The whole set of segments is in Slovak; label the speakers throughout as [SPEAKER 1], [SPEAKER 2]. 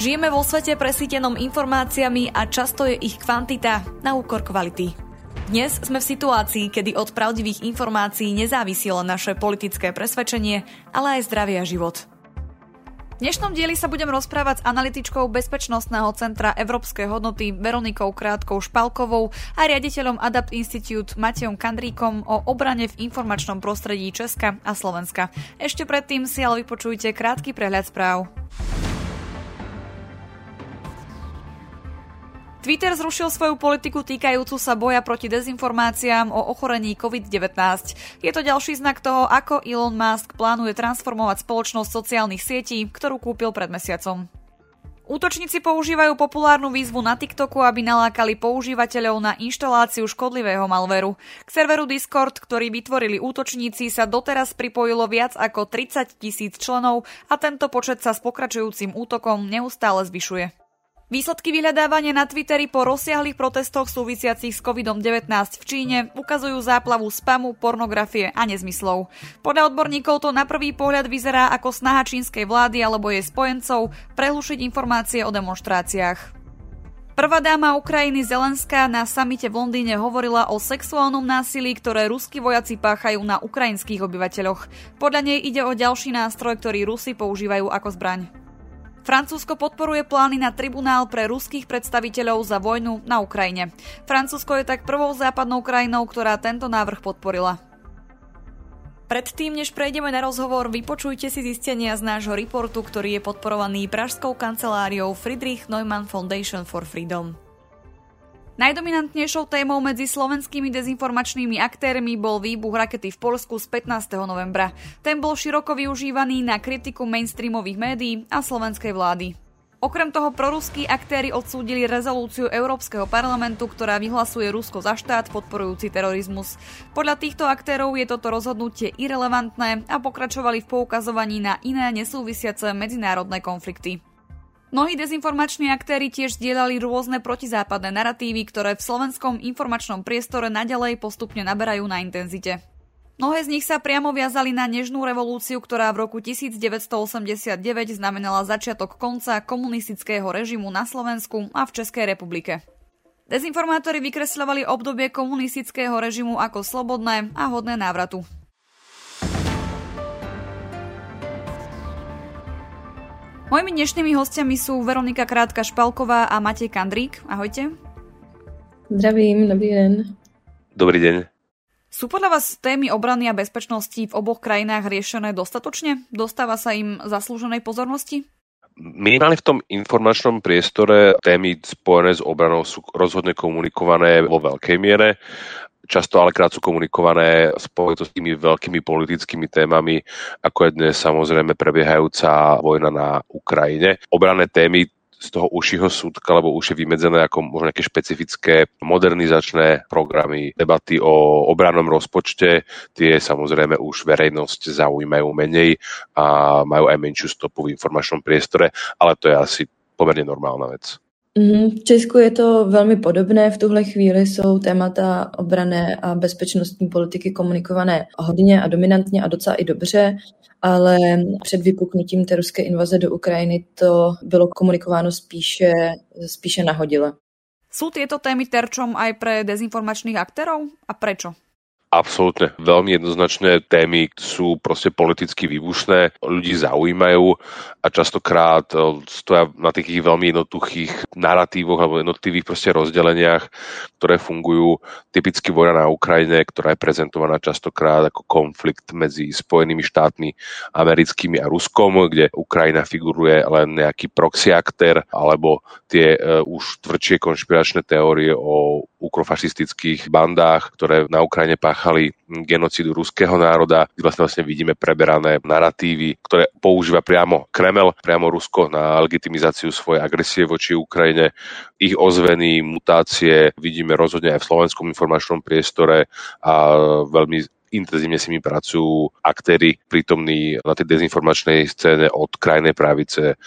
[SPEAKER 1] Žijeme vo svete presítenom informáciami a často je ich kvantita na úkor kvality. Dnes sme v situácii, kedy od pravdivých informácií nezávisí len naše politické presvedčenie, ale aj zdravie a život. V dnešnom dieli sa budem rozprávať s analytičkou Bezpečnostného centra Európskej hodnoty Veronikou Krátkou Špalkovou a riaditeľom Adapt Institute Matejom Kandríkom o obrane v informačnom prostredí Česka a Slovenska. Ešte predtým si ale vypočujte krátky prehľad správ. Twitter zrušil svoju politiku týkajúcu sa boja proti dezinformáciám o ochorení COVID-19. Je to ďalší znak toho, ako Elon Musk plánuje transformovať spoločnosť sociálnych sietí, ktorú kúpil pred mesiacom. Útočníci používajú populárnu výzvu na TikToku, aby nalákali používateľov na inštaláciu škodlivého malveru. K serveru Discord, ktorý vytvorili útočníci, sa doteraz pripojilo viac ako 30 tisíc členov a tento počet sa s pokračujúcim útokom neustále zvyšuje. Výsledky vyhľadávania na Twitteri po rozsiahlých protestoch súvisiacich s COVID-19 v Číne ukazujú záplavu spamu, pornografie a nezmyslov. Podľa odborníkov to na prvý pohľad vyzerá ako snaha čínskej vlády alebo jej spojencov prehlušiť informácie o demonstráciách. Prvá dáma Ukrajiny Zelenská na samite v Londýne hovorila o sexuálnom násilí, ktoré ruskí vojaci páchajú na ukrajinských obyvateľoch. Podľa nej ide o ďalší nástroj, ktorý Rusi používajú ako zbraň. Francúzsko podporuje plány na tribunál pre ruských predstaviteľov za vojnu na Ukrajine. Francúzsko je tak prvou západnou krajinou, ktorá tento návrh podporila. Predtým, než prejdeme na rozhovor, vypočujte si zistenia z nášho reportu, ktorý je podporovaný Pražskou kanceláriou Friedrich Neumann Foundation for Freedom. Najdominantnejšou témou medzi slovenskými dezinformačnými aktérmi bol výbuch rakety v Polsku z 15. novembra. Ten bol široko využívaný na kritiku mainstreamových médií a slovenskej vlády. Okrem toho proruskí aktéry odsúdili rezolúciu Európskeho parlamentu, ktorá vyhlasuje Rusko za štát podporujúci terorizmus. Podľa týchto aktérov je toto rozhodnutie irrelevantné a pokračovali v poukazovaní na iné nesúvisiace medzinárodné konflikty. Mnohí dezinformační aktéry tiež zdieľali rôzne protizápadné narratívy, ktoré v slovenskom informačnom priestore naďalej postupne naberajú na intenzite. Mnohé z nich sa priamo viazali na nežnú revolúciu, ktorá v roku 1989 znamenala začiatok konca komunistického režimu na Slovensku a v Českej republike. Dezinformátori vykresľovali obdobie komunistického režimu ako slobodné a hodné návratu. Mojimi dnešnými hostiami sú Veronika Krátka Špalková a Matej Kandrík. Ahojte.
[SPEAKER 2] Zdravím, dobrý den.
[SPEAKER 3] Dobrý deň.
[SPEAKER 1] Sú podľa vás témy obrany a bezpečnosti v oboch krajinách riešené dostatočne? Dostáva sa im zaslúženej pozornosti?
[SPEAKER 3] Minimálne v tom informačnom priestore témy spojené s obranou sú rozhodne komunikované vo veľkej miere často ale krát sú komunikované spolu s tými veľkými politickými témami, ako je dnes samozrejme prebiehajúca vojna na Ukrajine. Obranné témy z toho užšieho súdka, alebo už je vymedzené ako možno nejaké špecifické modernizačné programy, debaty o obrannom rozpočte, tie samozrejme už verejnosť zaujímajú menej a majú aj menšiu stopu v informačnom priestore, ale to je asi pomerne normálna vec.
[SPEAKER 2] Mhm, v Česku je to velmi podobné. V tuhle chvíli jsou témata obrané a bezpečnostní politiky komunikované hodně a dominantně a docela i dobře, ale před vypuknutím té ruské invaze do Ukrajiny to bylo komunikováno spíše, spíše nahodile.
[SPEAKER 1] Sú tieto témy terčom aj pre dezinformačných aktérov? A prečo?
[SPEAKER 3] Absolútne. Veľmi jednoznačné témy sú proste politicky výbušné, ľudí zaujímajú a častokrát e, stoja na takých veľmi jednotuchých narratívoch alebo jednotlivých proste rozdeleniach, ktoré fungujú. Typicky vojna na Ukrajine, ktorá je prezentovaná častokrát ako konflikt medzi Spojenými štátmi americkými a Ruskom, kde Ukrajina figuruje len nejaký proxy aktér, alebo tie uh, už tvrdšie konšpiračné teórie o ukrofašistických bandách, ktoré na Ukrajine páchali genocidu ruského národa, vlastne, vlastne vidíme preberané narratívy, ktoré používa priamo Kremel, priamo Rusko na legitimizáciu svojej agresie voči Ukrajine. Ich ozveny, mutácie vidíme rozhodne aj v slovenskom informačnom priestore a veľmi intenzívne s nimi pracujú aktéry prítomní na tej dezinformačnej scéne od krajnej pravice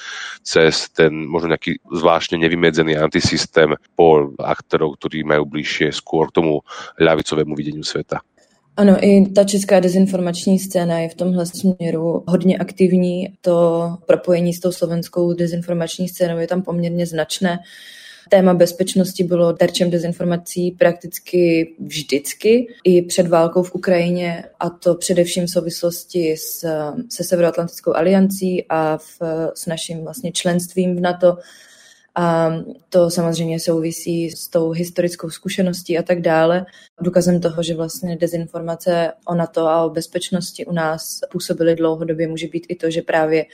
[SPEAKER 3] cez ten možno nejaký zvláštne nevymedzený antisystém po aktérov, ktorí majú bližšie skôr k tomu ľavicovému videniu sveta.
[SPEAKER 2] Ano, i ta česká dezinformační scéna je v tomhle směru hodně aktivní. To propojení s tou slovenskou dezinformační scénou je tam poměrně značné. Téma bezpečnosti bylo terčem dezinformací prakticky vždycky, i před válkou v Ukrajině, a to především v souvislosti s, se Severoatlantickou aliancí a v, s naším vlastně členstvím v NATO a to samozřejmě souvisí s tou historickou zkušeností a tak dále. Důkazem toho, že vlastně dezinformace o NATO a o bezpečnosti u nás působily dlouhodobě, může být i to, že právě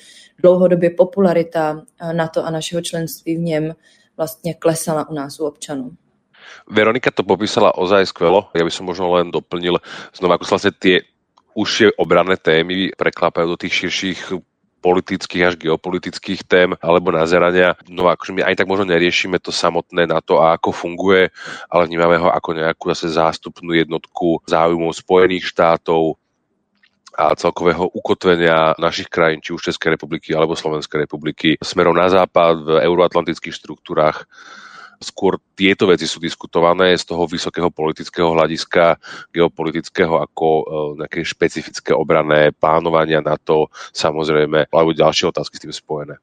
[SPEAKER 2] dlouhodobě popularita NATO a našeho členství v něm vlastně klesala u nás u občanů.
[SPEAKER 3] Veronika to popísala ozaj skvelo. Ja by som možno len doplnil znova, ako sa vlastne tie užšie obranné témy preklápajú do tých širších politických až geopolitických tém alebo nazerania. No akože my aj tak možno neriešime to samotné na to, ako funguje, ale vnímame ho ako nejakú zase zástupnú jednotku záujmov Spojených štátov, a celkového ukotvenia našich krajín, či už Českej republiky alebo Slovenskej republiky, smerom na západ v euroatlantických štruktúrach skôr tieto veci sú diskutované z toho vysokého politického hľadiska, geopolitického ako e, nejaké špecifické obrané plánovania na to, samozrejme, alebo ďalšie otázky s tým spojené.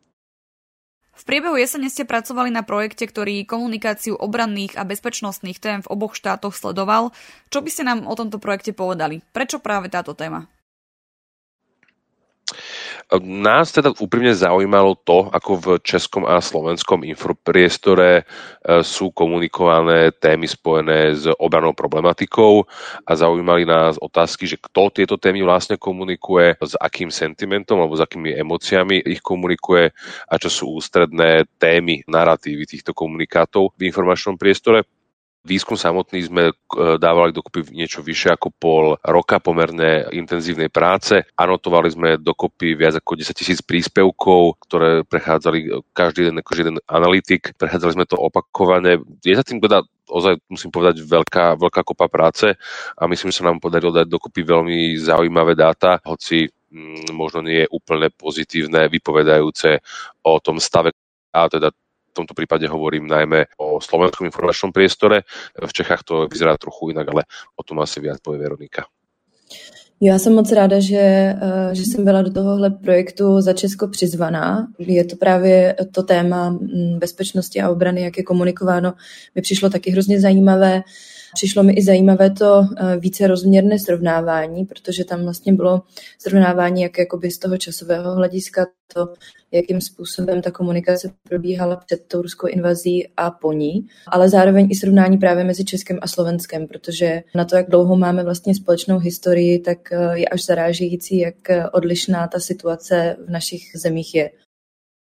[SPEAKER 1] V priebehu jesene ste pracovali na projekte, ktorý komunikáciu obranných a bezpečnostných tém v oboch štátoch sledoval. Čo by ste nám o tomto projekte povedali? Prečo práve táto téma?
[SPEAKER 3] Nás teda úprimne zaujímalo to, ako v českom a slovenskom infopriestore e, sú komunikované témy spojené s obranou problematikou a zaujímali nás otázky, že kto tieto témy vlastne komunikuje, s akým sentimentom alebo s akými emóciami ich komunikuje a čo sú ústredné témy, narratívy týchto komunikátov v informačnom priestore. Výskum samotný sme e, dávali dokopy niečo vyššie ako pol roka pomerne intenzívnej práce. Anotovali sme dokopy viac ako 10 tisíc príspevkov, ktoré prechádzali každý jeden, akože jeden analytik. Prechádzali sme to opakovane. Je za tým teda ozaj musím povedať veľká, veľká kopa práce a myslím, že sa nám podarilo dať dokopy veľmi zaujímavé dáta, hoci mm, možno nie je úplne pozitívne, vypovedajúce o tom stave a teda tomto prípade hovorím najmä o slovenskom informačnom priestore. V Čechách to vyzerá trochu inak, ale o tom asi viac povie Veronika.
[SPEAKER 2] Já jsem moc ráda, že, eh, že jsem byla do tohohle projektu za Česko přizvaná. Je to právě to téma mm, bezpečnosti a obrany, jak je komunikováno. Mi přišlo taky hrozně zajímavé. Přišlo mi i zajímavé to eh, více rozměrné srovnávání, protože tam vlastně bylo srovnávání jak jakoby z toho časového hlediska, to, jakým způsobem ta komunikace probíhala před tou ruskou invazí a po ní, ale zároveň i srovnání právě mezi Českem a Slovenskem, protože na to, jak dlouho máme vlastně společnou historii, tak eh, je až zarážející, jak eh, odlišná ta situace v našich zemích je.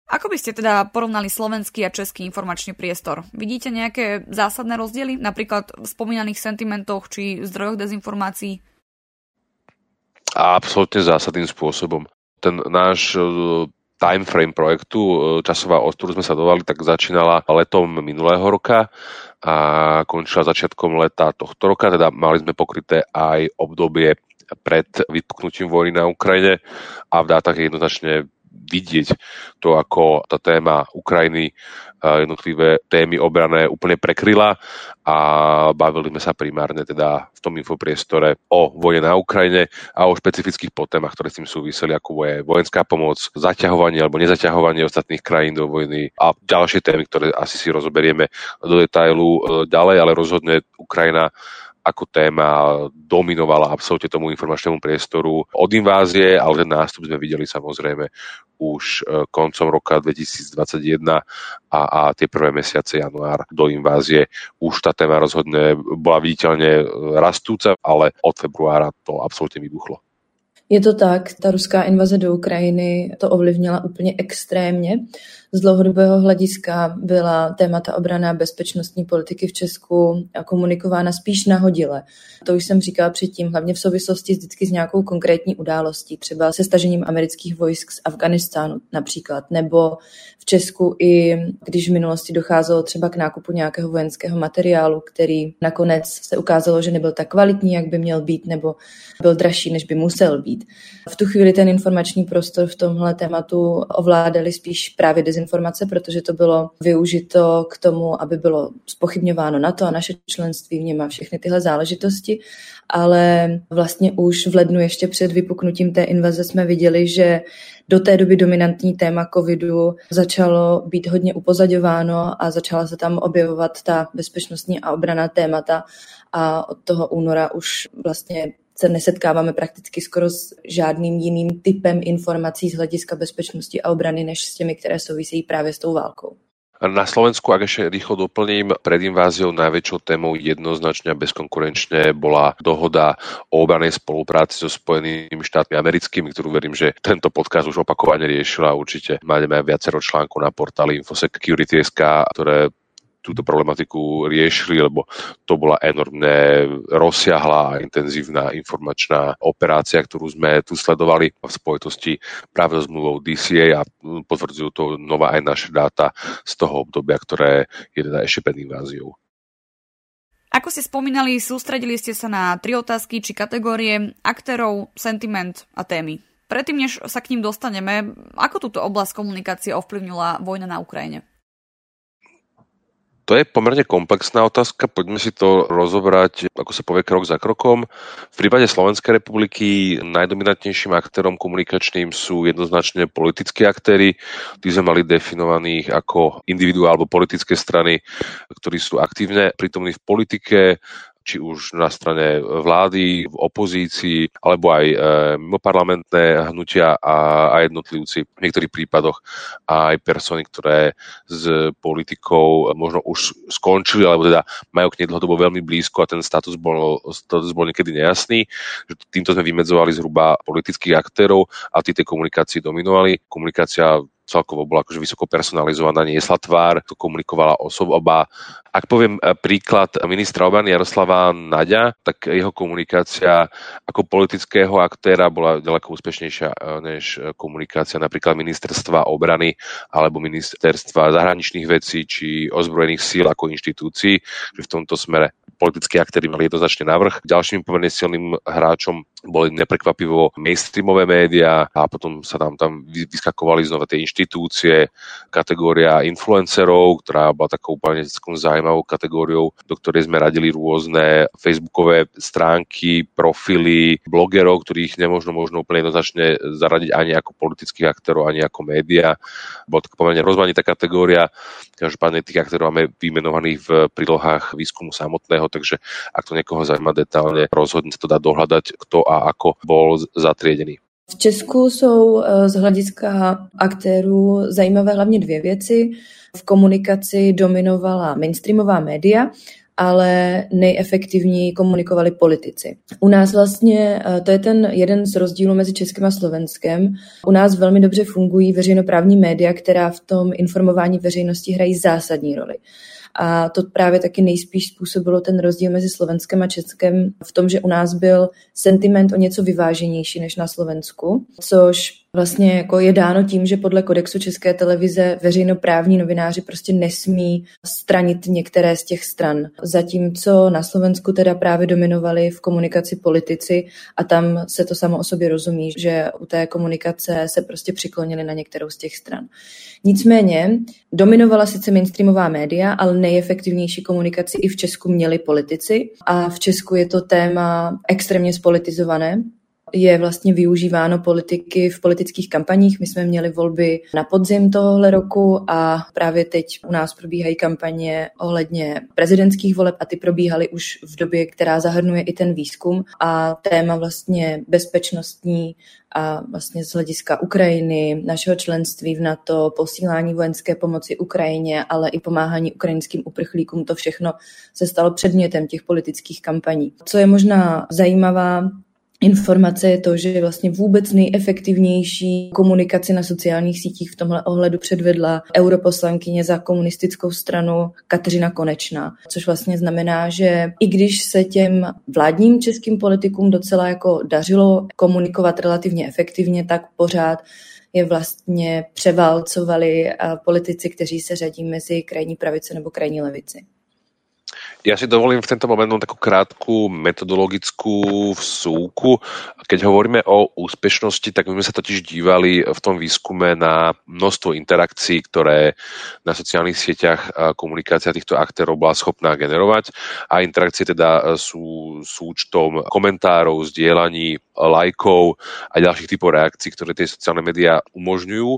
[SPEAKER 1] Ako by ste teda porovnali slovenský a český informačný priestor? Vidíte nejaké zásadné rozdiely, napríklad v spomínaných sentimentoch či zdrojoch dezinformácií?
[SPEAKER 3] Absolutne zásadným spôsobom. Ten náš e, time frame projektu, e, časová os, ktorú sme sa dovali, tak začínala letom minulého roka a končila začiatkom leta tohto roka, teda mali sme pokryté aj obdobie pred vypuknutím vojny na Ukrajine a v dátach je jednoznačne vidieť to, ako tá téma Ukrajiny, jednotlivé témy obrané úplne prekryla a bavili sme sa primárne teda v tom infopriestore o vojne na Ukrajine a o špecifických potémach, ktoré s tým súviseli, ako je vojenská pomoc, zaťahovanie alebo nezaťahovanie ostatných krajín do vojny a ďalšie témy, ktoré asi si rozoberieme do detailu e, ďalej, ale rozhodne Ukrajina ako téma dominovala absolútne tomu informačnému priestoru od invázie, ale ten nástup sme videli samozrejme už e, koncom roka 2021 a, a tie prvé mesiace január do invázie. Už tá téma rozhodne bola viditeľne e, rastúca, ale od februára to absolútne vybuchlo.
[SPEAKER 2] Je to tak, ta ruská invaze do Ukrajiny to ovlivnila úplně extrémně. Z dlouhodobého hlediska byla témata obrana a bezpečnostní politiky v Česku komunikována spíš nahodile. To už jsem říkala předtím, hlavně v souvislosti vždycky s nějakou konkrétní událostí, třeba se stažením amerických vojsk z Afganistánu například, nebo v Česku i když v minulosti docházelo třeba k nákupu nějakého vojenského materiálu, který nakonec se ukázalo, že nebyl tak kvalitní, jak by měl být, nebo byl dražší, než by musel být V tu chvíli ten informační prostor v tomhle tématu ovládali spíš právě dezinformace, protože to bylo využito k tomu, aby bylo spochybňováno na to a naše členství v něm a všechny tyhle záležitosti. Ale vlastně už v lednu ještě před vypuknutím té invaze jsme viděli, že do té doby dominantní téma covidu začalo být hodně upozaďováno a začala se tam objevovat ta bezpečnostní a obraná témata a od toho února už vlastně se nesetkáváme prakticky skoro s žádným jiným typem informací z hlediska bezpečnosti a obrany, než s těmi, které souvisejí právě s tou válkou.
[SPEAKER 3] Na Slovensku, ak ešte rýchlo doplním, pred inváziou najväčšou témou jednoznačne a bezkonkurenčne bola dohoda o obranej spolupráci so Spojenými štátmi americkými, ktorú verím, že tento podcast už opakovane riešila. Určite máme viacero článkov na portáli Infosecurity.sk, ktoré túto problematiku riešili, lebo to bola enormne rozsiahla a intenzívna informačná operácia, ktorú sme tu sledovali v spojitosti práve so zmluvou DCA a potvrdzujú to nová aj naše dáta z toho obdobia, ktoré je teda ešte pred inváziou.
[SPEAKER 1] Ako ste spomínali, sústredili ste sa na tri otázky či kategórie aktérov, sentiment a témy. Predtým, než sa k ním dostaneme, ako túto oblasť komunikácie ovplyvnila vojna na Ukrajine?
[SPEAKER 3] To je pomerne komplexná otázka, poďme si to rozobrať, ako sa povie, krok za krokom. V prípade Slovenskej republiky najdominantnejším aktérom komunikačným sú jednoznačne politickí aktéry. Tí sme mali definovaných ako individuál alebo politické strany, ktorí sú aktívne prítomní v politike, či už na strane vlády, v opozícii, alebo aj e, mimoparlamentné hnutia a, a jednotlivci v niektorých prípadoch a aj persony, ktoré s politikou možno už skončili, alebo teda majú k nej dlhodobo veľmi blízko a ten status bol, status bol niekedy nejasný. Týmto sme vymedzovali zhruba politických aktérov a tí tej komunikácii dominovali. Komunikácia celkovo bola akože vysoko personalizovaná, niesla tvár, to komunikovala osoba. Ak poviem e, príklad ministra obrany Jaroslava Naďa, tak jeho komunikácia ako politického aktéra bola ďaleko úspešnejšia e, než komunikácia napríklad ministerstva obrany alebo ministerstva zahraničných vecí či ozbrojených síl ako inštitúcií, že v tomto smere politickí aktéry mali jednoznačne navrh. Ďalším pomerne silným hráčom boli neprekvapivo mainstreamové médiá a potom sa tam, tam vyskakovali znova tie inštitúcie, kategória influencerov, ktorá bola takou úplne zaujímavou kategóriou, do ktorej sme radili rôzne facebookové stránky, profily blogerov, ktorých nemožno možno úplne jednoznačne zaradiť ani ako politických aktérov, ani ako média. Bola to pomerne rozmanitá kategória. Každopádne tých aktérov máme vymenovaných v prílohách výskumu samotného, takže ak to niekoho zaujíma detálne, rozhodne sa to dá dohľadať, kto ako bol zatriedený.
[SPEAKER 2] V Česku jsou eh, z hlediska aktérů zajímavé hlavně dvě věci. V komunikaci dominovala mainstreamová média, ale nejefektivněji komunikovali politici. U nás vlastně, eh, to je ten jeden z rozdílů mezi Českem a Slovenskem, u nás velmi dobře fungují veřejnoprávní média, která v tom informování veřejnosti hrají zásadní roli. A to právě taky nejspíš způsobilo ten rozdíl mezi Slovenskem a Českem v tom, že u nás byl sentiment o něco vyváženější než na Slovensku, což vlastně jako je dáno tím, že podle kodexu České televize veřejnoprávní novináři prostě nesmí stranit některé z těch stran. Zatímco na Slovensku teda právě dominovali v komunikaci politici a tam se to samo o sobě rozumí, že u té komunikace se prostě přiklonili na některou z těch stran. Nicméně dominovala sice mainstreamová média, ale nejefektivnější komunikaci i v Česku měli politici a v Česku je to téma extrémně spolitizované, je vlastně využíváno politiky v politických kampaních. My jsme měli volby na podzim tohohle roku a právě teď u nás probíhají kampaně ohledně prezidentských voleb a ty probíhaly už v době, která zahrnuje i ten výzkum a téma vlastně bezpečnostní a vlastně z hlediska Ukrajiny, našeho členství v NATO, posílání vojenské pomoci Ukrajině, ale i pomáhání ukrajinským uprchlíkům, to všechno se stalo předmětem těch politických kampaní. Co je možná zajímavá informace je to, že vlastně vůbec nejefektivnější komunikaci na sociálních sítích v tomhle ohledu předvedla europoslankyně za komunistickou stranu Kateřina Konečná, což vlastně znamená, že i když se těm vládním českým politikům docela jako dařilo komunikovat relativně efektivně, tak pořád je vlastně převálcovali politici, kteří se řadí mezi krajní pravice nebo krajní levici.
[SPEAKER 3] Ja si dovolím v tento moment takú krátku metodologickú vsúku. Keď hovoríme o úspešnosti, tak my sme sa totiž dívali v tom výskume na množstvo interakcií, ktoré na sociálnych sieťach komunikácia týchto aktérov bola schopná generovať a interakcie teda sú súčtom komentárov, zdieľaní, lajkov a ďalších typov reakcií, ktoré tie sociálne médiá umožňujú.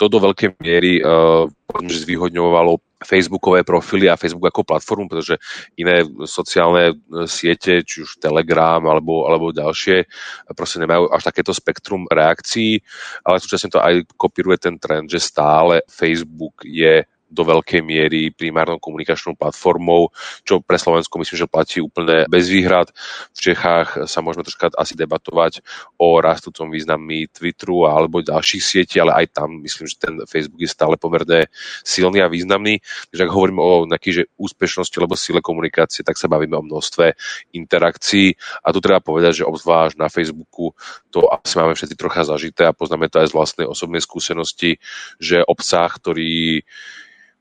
[SPEAKER 3] To do veľkej miery uh, zvýhodňovalo Facebookové profily a Facebook ako platformu, pretože iné sociálne e, siete, či už Telegram alebo, alebo ďalšie, proste nemajú až takéto spektrum reakcií, ale súčasne to aj kopíruje ten trend, že stále Facebook je do veľkej miery primárnou komunikačnou platformou, čo pre Slovensko myslím, že platí úplne bez výhrad. V Čechách sa môžeme troška asi debatovať o rastúcom významí Twitteru alebo ďalších sietí, ale aj tam myslím, že ten Facebook je stále pomerne silný a významný. Takže ak hovoríme o nejakej že úspešnosti alebo sile komunikácie, tak sa bavíme o množstve interakcií a tu treba povedať, že obzvlášť na Facebooku to asi máme všetci trocha zažité a poznáme to aj z vlastnej osobnej skúsenosti, že obsah, ktorý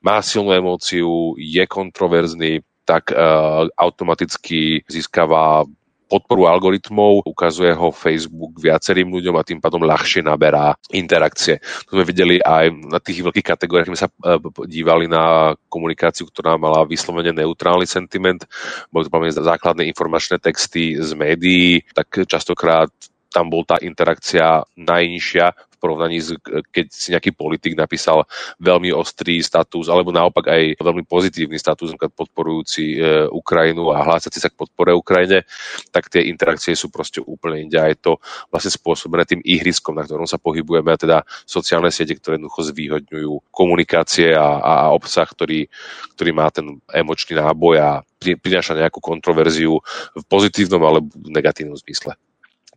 [SPEAKER 3] má silnú emóciu, je kontroverzný, tak uh, automaticky získava podporu algoritmov, ukazuje ho Facebook viacerým ľuďom a tým pádom ľahšie naberá interakcie. To sme videli aj na tých veľkých kategóriách, sme sa uh, dívali na komunikáciu, ktorá mala vyslovene neutrálny sentiment, boli to pamäť základné informačné texty z médií, tak častokrát tam bol tá interakcia najnižšia porovnaní s, keď si nejaký politik napísal veľmi ostrý status, alebo naopak aj veľmi pozitívny status, napríklad podporujúci e, Ukrajinu a hlásací sa k podpore Ukrajine, tak tie interakcie sú proste úplne inde a je to vlastne spôsobené tým ihriskom, na ktorom sa pohybujeme, a teda sociálne siete, ktoré jednoducho zvýhodňujú komunikácie a, a obsah, ktorý, ktorý má ten emočný náboj a prináša nejakú kontroverziu v pozitívnom alebo negatívnom zmysle.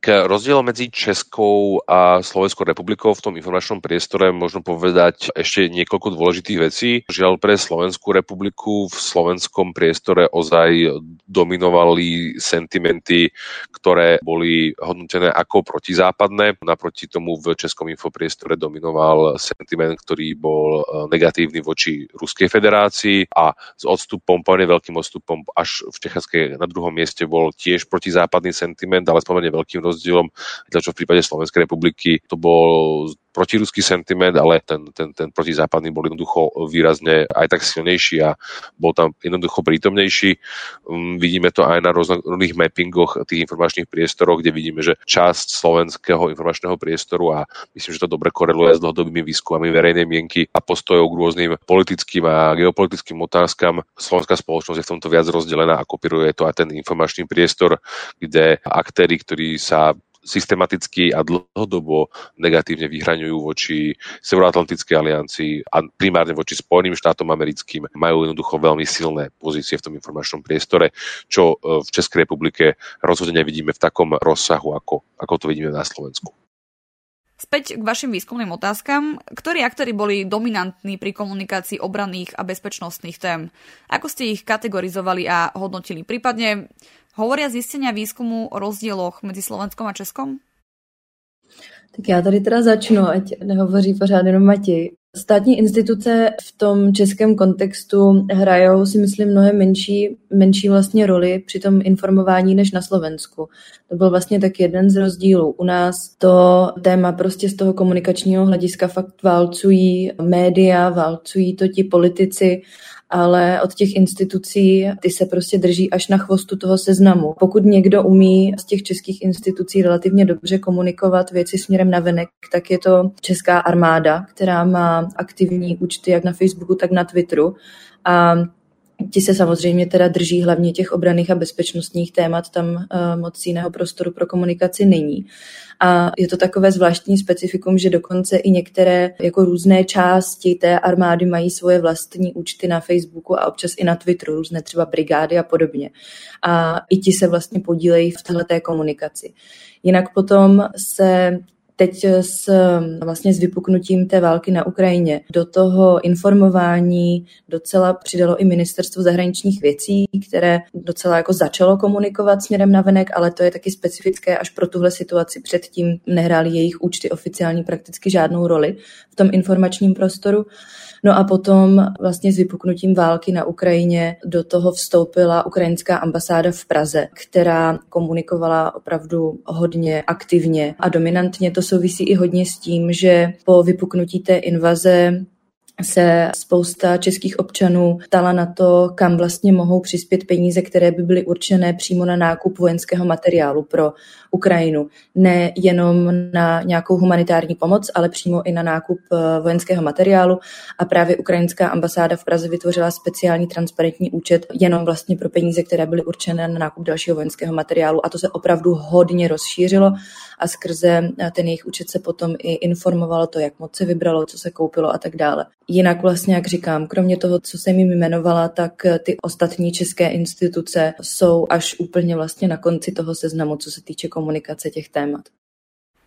[SPEAKER 3] K rozdielu medzi Českou a Slovenskou republikou v tom informačnom priestore možno povedať ešte niekoľko dôležitých vecí. Žiaľ pre Slovenskú republiku v slovenskom priestore ozaj dominovali sentimenty, ktoré boli hodnotené ako protizápadné. Naproti tomu v českom infopriestore dominoval sentiment, ktorý bol e, negatívny voči Ruskej federácii a s odstupom, pomerne veľkým odstupom až v Techaskej na druhom mieste bol tiež protizápadný sentiment, ale s pomerne veľkým rozdielom rozdielom, čo v prípade Slovenskej republiky to bol protiruský sentiment, ale ten, ten, ten protizápadný bol jednoducho výrazne aj tak silnejší a bol tam jednoducho prítomnejší. Um, vidíme to aj na rôznych mappingoch tých informačných priestorov, kde vidíme, že časť slovenského informačného priestoru a myslím, že to dobre koreluje s dlhodobými výskumami verejnej mienky a postojov k rôznym politickým a geopolitickým otázkam. Slovenská spoločnosť je v tomto viac rozdelená a kopíruje to aj ten informačný priestor, kde aktéry, ktorí sa systematicky a dlhodobo negatívne vyhraňujú voči Severoatlantickej aliancii a primárne voči Spojeným štátom americkým majú jednoducho veľmi silné pozície v tom informačnom priestore, čo e, v Českej republike rozhodne nevidíme v takom rozsahu, ako, ako to vidíme na Slovensku.
[SPEAKER 1] Späť k vašim výskumným otázkam. Ktorí aktéry boli dominantní pri komunikácii obranných a bezpečnostných tém? Ako ste ich kategorizovali a hodnotili? Prípadne Hovoria zistenia výzkumu o rozdíloch mezi Slovenskom a Českom?
[SPEAKER 2] Tak já tady teda začnu, ať nehovoří pořád jenom Matěj. Státní instituce v tom českém kontextu hrajou si myslím mnohem menší, menší vlastně roli při tom informování než na Slovensku. To byl vlastně tak jeden z rozdílů. U nás to téma prostě z toho komunikačního hlediska fakt válcují média, válcují to ti politici ale od těch institucí ty se prostě drží až na chvostu toho seznamu. Pokud někdo umí z těch českých institucí relativně dobře komunikovat věci směrem na venek, tak je to česká armáda, která má aktivní účty jak na Facebooku, tak na Twitteru. A Ti se samozřejmě teda drží hlavně těch obraných a bezpečnostních témat, tam uh, moc jiného prostoru pro komunikaci není. A je to takové zvláštní specifikum, že dokonce i některé jako různé části té armády mají svoje vlastní účty na Facebooku a občas i na Twitteru, různé třeba brigády a podobně. A i ti se vlastně podílejí v této komunikaci. Jinak potom se teď s, vlastně s vypuknutím té války na Ukrajině do toho informování docela přidalo i ministerstvo zahraničních věcí, které docela jako začalo komunikovat směrem na venek, ale to je taky specifické až pro tuhle situaci. Předtím nehrály jejich účty oficiální prakticky žádnou roli v tom informačním prostoru. No a potom vlastně s vypuknutím války na Ukrajině do toho vstoupila ukrajinská ambasáda v Praze, která komunikovala opravdu hodně aktivně a dominantně. To souvisí i hodně s tím, že po vypuknutí té invaze se spousta českých občanů ptala na to, kam vlastně mohou přispět peníze, které by byly určené přímo na nákup vojenského materiálu pro Ukrajinu. Ne jenom na nějakou humanitární pomoc, ale přímo i na nákup eh, vojenského materiálu. A právě ukrajinská ambasáda v Praze vytvořila speciální transparentní účet jenom vlastně pro peníze, které byly určené na nákup dalšího vojenského materiálu. A to se opravdu hodně rozšířilo a skrze eh, ten jejich účet se potom i informovalo to, jak moc se vybralo, co se koupilo a tak dále. Jinak vlastně, jak říkám, kromě toho, co jsem jim jmenovala, tak eh, ty ostatní české instituce jsou až úplně vlastně na konci toho seznamu, co se týče komunikace těch témat.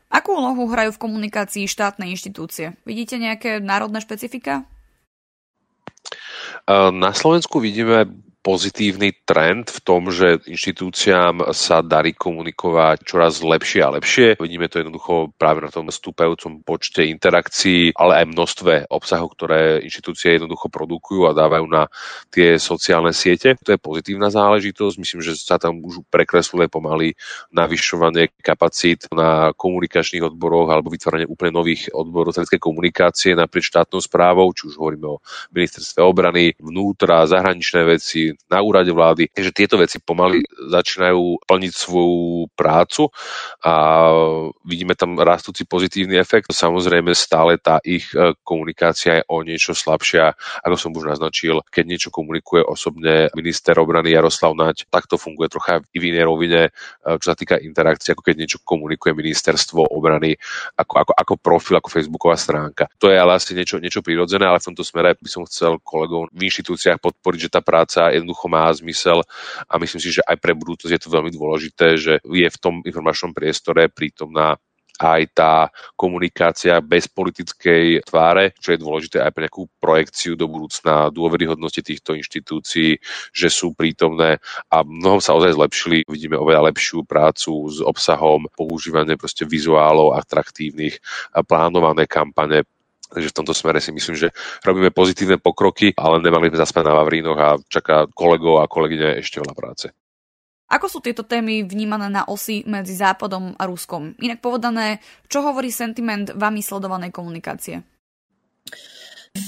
[SPEAKER 1] Akú úlohu hrajú v komunikácii štátne inštitúcie? Vidíte nejaké národné špecifika?
[SPEAKER 3] Eh, na Slovensku vidíme pozitívny trend v tom, že inštitúciám sa darí komunikovať čoraz lepšie a lepšie. Vidíme to jednoducho práve na tom stúpajúcom počte interakcií, ale aj množstve obsahov, ktoré inštitúcie jednoducho produkujú a dávajú na tie sociálne siete. To je pozitívna záležitosť. Myslím, že sa tam už prekresluje pomaly navyšovanie kapacít na komunikačných odboroch alebo vytváranie úplne nových odborov strategickej komunikácie naprieč štátnou správou, či už hovoríme o ministerstve obrany, vnútra, zahraničné veci, na úrade vlády, že tieto veci pomaly začínajú plniť svoju prácu a vidíme tam rastúci pozitívny efekt. Samozrejme stále tá ich e, komunikácia je o niečo slabšia, ako som už naznačil, keď niečo komunikuje osobne minister obrany Jaroslav Naď, tak to funguje trocha v inej rovine, e, čo sa týka interakcie, ako keď niečo komunikuje ministerstvo obrany ako, ako, ako profil, ako facebooková stránka. To je ale asi niečo, niečo prirodzené, ale v tomto smere by som chcel kolegov v inštitúciách podporiť, že tá práca je jednoducho má zmysel a myslím si, že aj pre budúcnosť je to veľmi dôležité, že je v tom informačnom priestore prítomná aj tá komunikácia bez politickej tváre, čo je dôležité aj pre nejakú projekciu do budúcna dôveryhodnosti týchto inštitúcií, že sú prítomné a mnohom sa ozaj zlepšili. Vidíme oveľa lepšiu prácu s obsahom, používanie proste vizuálov atraktívnych, plánované kampane Takže v tomto smere si myslím, že robíme pozitívne pokroky, ale nemali sme zaspať na Vavrínoch a čaká kolegov a kolegyne ešte veľa práce.
[SPEAKER 1] Ako sú tieto témy vnímané na osi medzi Západom a Ruskom? Inak povedané, čo hovorí sentiment vami sledovanej komunikácie?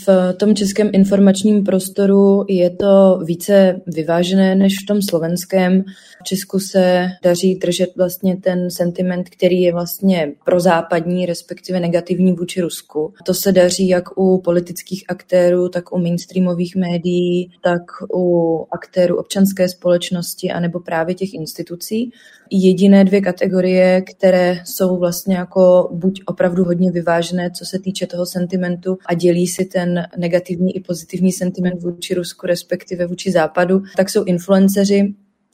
[SPEAKER 2] V tom českém informačním prostoru je to více vyvážené než v tom slovenském. V Česku se daří držet vlastně ten sentiment, který je vlastně prozápadní, respektive negativní vůči Rusku. To se daří jak u politických aktérů, tak u mainstreamových médií, tak u aktérů občanské společnosti anebo právě těch institucí jediné dvě kategorie, které jsou vlastně jako buď opravdu hodně vyvážené, co se týče toho sentimentu a dělí si ten negativní i pozitivní sentiment vůči Rusku, respektive vůči Západu, tak jsou influenceři,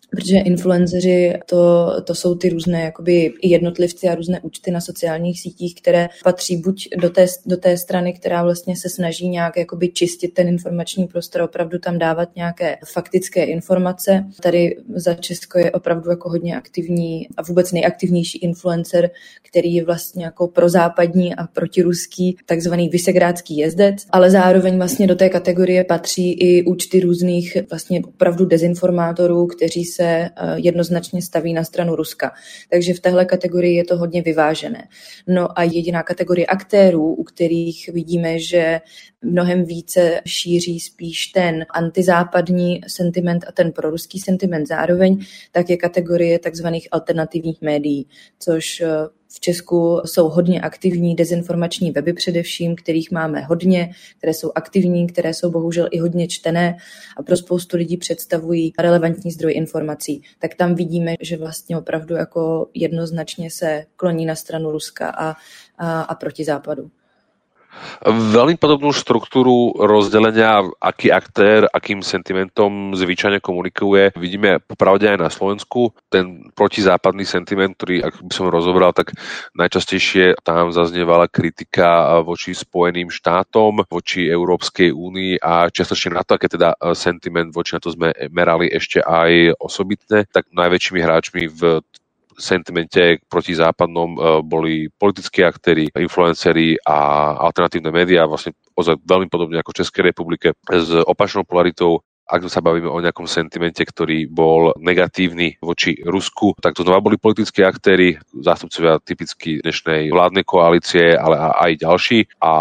[SPEAKER 2] protože influenceři to, to jsou ty různé jakoby jednotlivci a různé účty na sociálních sítích, které patří buď do té, do té strany, která vlastně se snaží nějak jakoby čistit ten informační prostor, opravdu tam dávat nějaké faktické informace. Tady za Česko je opravdu jako hodně aktivní a vůbec nejaktivnější influencer, který je vlastně jako prozápadní a protiruský, takzvaný vysegrádský jezdec, ale zároveň vlastně do té kategorie patří i účty různých vlastně opravdu dezinformátorů, kteří se eh, jednoznačně staví na stranu Ruska. Takže v téhle kategorii je to hodně vyvážené. No a jediná kategorie aktérů, u kterých vidíme, že mnohem více šíří spíš ten antizápadní sentiment a ten proruský sentiment zároveň, tak je kategorie takzvaných alternativních médií, což eh, v Česku jsou hodně aktivní dezinformační weby především, kterých máme hodně, které jsou aktivní, které jsou bohužel i hodně čtené a pro spoustu lidí představují relevantní zdroj informací. Tak tam vidíme, že vlastně opravdu jako jednoznačně se kloní na stranu Ruska a, a, a proti západu.
[SPEAKER 3] Veľmi podobnú štruktúru rozdelenia, aký aktér, akým sentimentom zvyčajne komunikuje, vidíme popravde aj na Slovensku. Ten protizápadný sentiment, ktorý, ak by som rozobral, tak najčastejšie tam zaznievala kritika voči Spojeným štátom, voči Európskej únii a čiastočne na to, aké teda sentiment voči na to sme merali ešte aj osobitne, tak najväčšími hráčmi v sentimente proti západnom e, boli politickí aktéry, influenceri a alternatívne médiá, vlastne ozaj veľmi podobne ako v Českej republike, s opačnou polaritou ak sa bavíme o nejakom sentimente, ktorý bol negatívny voči Rusku, tak to znova boli politickí aktéry, zástupcovia typicky dnešnej vládnej koalície, ale aj ďalší. A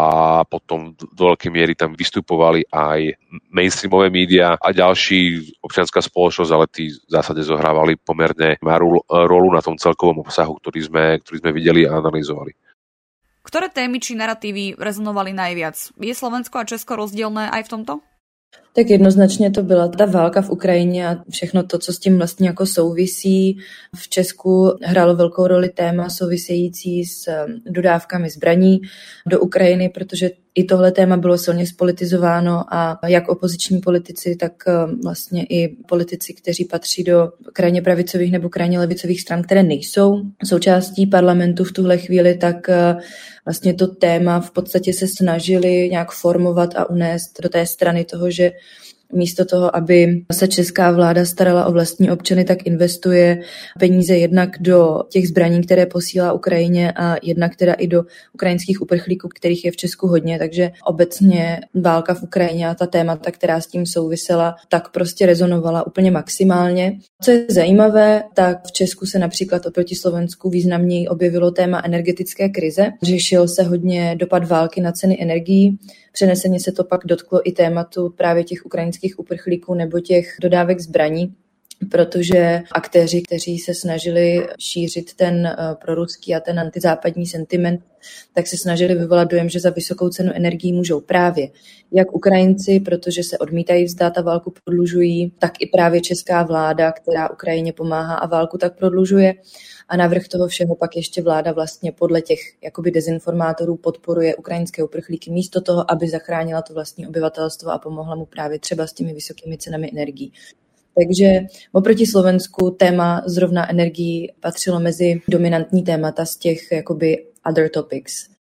[SPEAKER 3] potom do veľkej miery tam vystupovali aj mainstreamové médiá a ďalší občianská spoločnosť, ale tí v zásade zohrávali pomerne malú rolu na tom celkovom obsahu, ktorý sme, ktorý sme videli a analyzovali.
[SPEAKER 1] Ktoré témy či narratívy rezonovali najviac? Je Slovensko a Česko rozdielne aj v tomto?
[SPEAKER 2] Tak jednoznačně to byla ta válka v Ukrajině a všechno to, co s tím vlastně jako souvisí. V Česku hrálo velkou roli téma související s um, dodávkami zbraní do Ukrajiny, protože i tohle téma bylo silně spolitizováno a jak opoziční politici, tak um, vlastně i politici, kteří patří do krajně pravicových nebo krajně levicových stran, které nejsou součástí parlamentu v tuhle chvíli, tak uh, vlastně to téma v podstatě se snažili nějak formovat a unést do té strany toho, že místo toho, aby se česká vláda starala o vlastní občany, tak investuje peníze jednak do těch zbraní, které posílá Ukrajině a jednak teda i do ukrajinských uprchlíků, kterých je v Česku hodně, takže obecně válka v Ukrajině a ta témata, která s tím souvisela, tak prostě rezonovala úplně maximálně. Co je zajímavé, tak v Česku se například oproti Slovensku významněji objevilo téma energetické krize. Řešil se hodně dopad války na ceny energií, Přeneseně se to pak dotklo i tématu právě těch ukrajinských uprchlíků nebo těch dodávek zbraní, protože aktéři, kteří se snažili šířit ten eh, proruský a ten antizápadní sentiment, tak se snažili vyvolat dojem, že za vysokou cenu energií můžou právě jak Ukrajinci, protože se odmítají vzdát a válku prodlužují, tak i právě česká vláda, která Ukrajině pomáhá a válku tak prodlužuje. A navrh toho všeho pak ještě vláda vlastně podle těch jakoby dezinformátorů podporuje ukrajinské uprchlíky místo toho, aby zachránila to vlastní obyvatelstvo a pomohla mu právě třeba s těmi vysokými cenami energií. Takže oproti Slovensku téma zrovna energií patřilo mezi dominantní témata z těch jakoby other topics.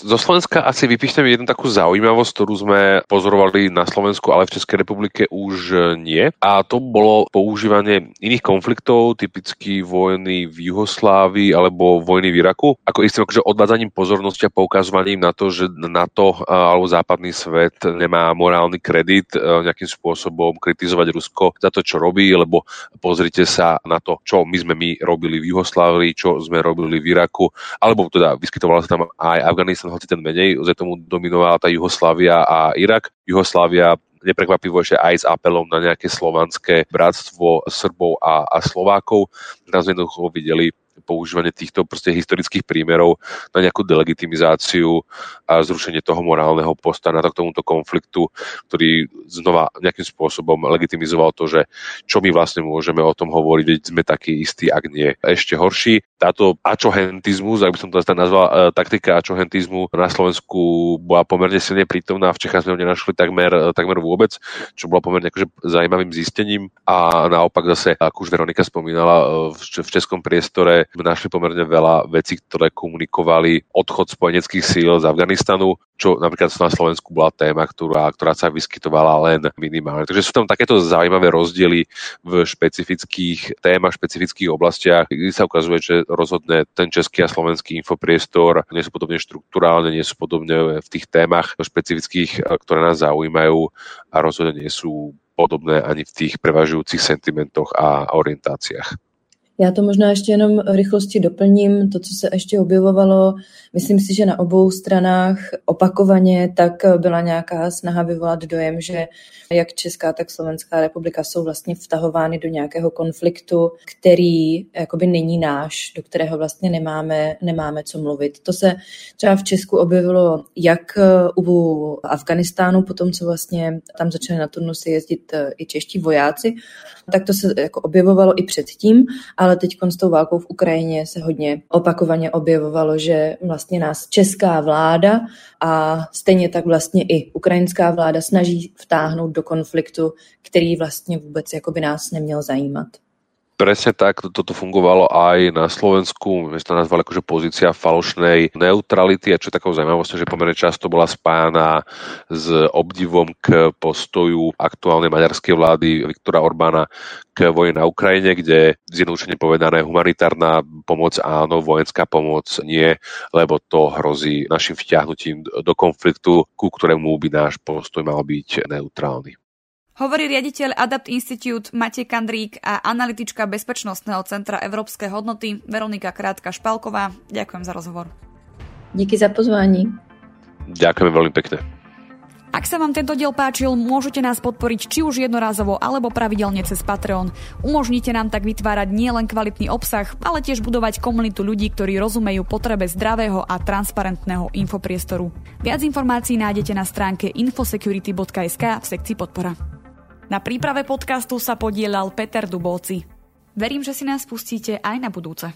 [SPEAKER 3] Zo Slovenska asi vypíštem jednu takú zaujímavosť, ktorú sme pozorovali na Slovensku, ale v Českej republike už nie. A to bolo používanie iných konfliktov, typicky vojny v Juhoslávii alebo vojny v Iraku, ako istým akože odvádzaním pozornosti a poukazovaním na to, že NATO alebo západný svet nemá morálny kredit nejakým spôsobom kritizovať Rusko za to, čo robí, lebo pozrite sa na to, čo my sme my robili v Juhoslávii, čo sme robili v Iraku, alebo teda vyskytovala sa tam aj Afganistan hoci ten menej, že tomu dominovala tá Juhoslávia a Irak. Juhoslávia neprekvapivo ešte aj s apelom na nejaké slovanské bratstvo Srbov a, a Slovákov. Sme jednoducho videli používanie týchto proste historických prímerov na nejakú delegitimizáciu a zrušenie toho morálneho posta na to k tomuto konfliktu, ktorý znova nejakým spôsobom legitimizoval to, že čo my vlastne môžeme o tom hovoriť, veď sme takí istí, ak nie ešte horší. Táto ačohentizmus, ak by som to nazval, e, taktika ačohentizmu na Slovensku bola pomerne silne prítomná, v Čechách sme ho nenašli takmer, e, takmer vôbec, čo bolo pomerne akože zaujímavým zistením a naopak zase, ako už Veronika spomínala, e, v českom priestore našli pomerne veľa vecí, ktoré komunikovali odchod spojeneckých síl z Afganistanu, čo napríklad na Slovensku bola téma, ktorá, ktorá sa vyskytovala len minimálne. Takže sú tam takéto zaujímavé rozdiely v špecifických témach, špecifických oblastiach, kde sa ukazuje, že rozhodne ten český a slovenský infopriestor nie sú podobne štruktúrálne, nie sú podobne v tých témach špecifických, ktoré nás zaujímajú a rozhodne nie sú podobné ani v tých prevažujúcich sentimentoch a orientáciách.
[SPEAKER 2] Já to možná ještě jenom v rychlosti doplním. To, co se ještě objevovalo, myslím si, že na obou stranách opakovaně, tak byla nějaká snaha vyvolat dojem, že jak Česká, tak Slovenská republika jsou vlastně vtahovány do nějakého konfliktu, který jakoby není náš, do kterého vlastně nemáme, nemáme co mluvit. To se třeba v Česku objevilo jak u Afganistánu, potom co vlastně tam začali na turnusy jezdit i čeští vojáci, Tak to se jako objevovalo i předtím, ale teď s tou válkou v Ukrajině se hodně opakovaně objevovalo, že vlastně nás česká vláda a stejně tak vlastně i ukrajinská vláda snaží vtáhnout do konfliktu, který vlastně vůbec jakoby nás neměl zajímat.
[SPEAKER 3] Presne tak, toto fungovalo aj na Slovensku, my sme to nazvali akože pozícia falošnej neutrality a čo je takou zaujímavosťou, že pomerne často bola spájana s obdivom k postoju aktuálnej maďarskej vlády Viktora Orbána k vojne na Ukrajine, kde zjednodušene povedané humanitárna pomoc áno, vojenská pomoc nie, lebo to hrozí našim vťahnutím do konfliktu, ku ktorému by náš postoj mal byť neutrálny.
[SPEAKER 1] Hovorí riaditeľ Adapt Institute Matej Kandrík a analytička Bezpečnostného centra Európskej hodnoty Veronika Krátka-Špalková. Ďakujem za rozhovor.
[SPEAKER 2] Díky za pozvání.
[SPEAKER 3] Ďakujem veľmi pekne.
[SPEAKER 1] Ak sa vám tento diel páčil, môžete nás podporiť či už jednorázovo alebo pravidelne cez Patreon. Umožnite nám tak vytvárať nielen kvalitný obsah, ale tiež budovať komunitu ľudí, ktorí rozumejú potrebe zdravého a transparentného infopriestoru. Viac informácií nájdete na stránke infosecurity.sk v sekcii podpora. Na príprave podcastu sa podielal Peter Dubovci. Verím, že si nás pustíte aj na budúce.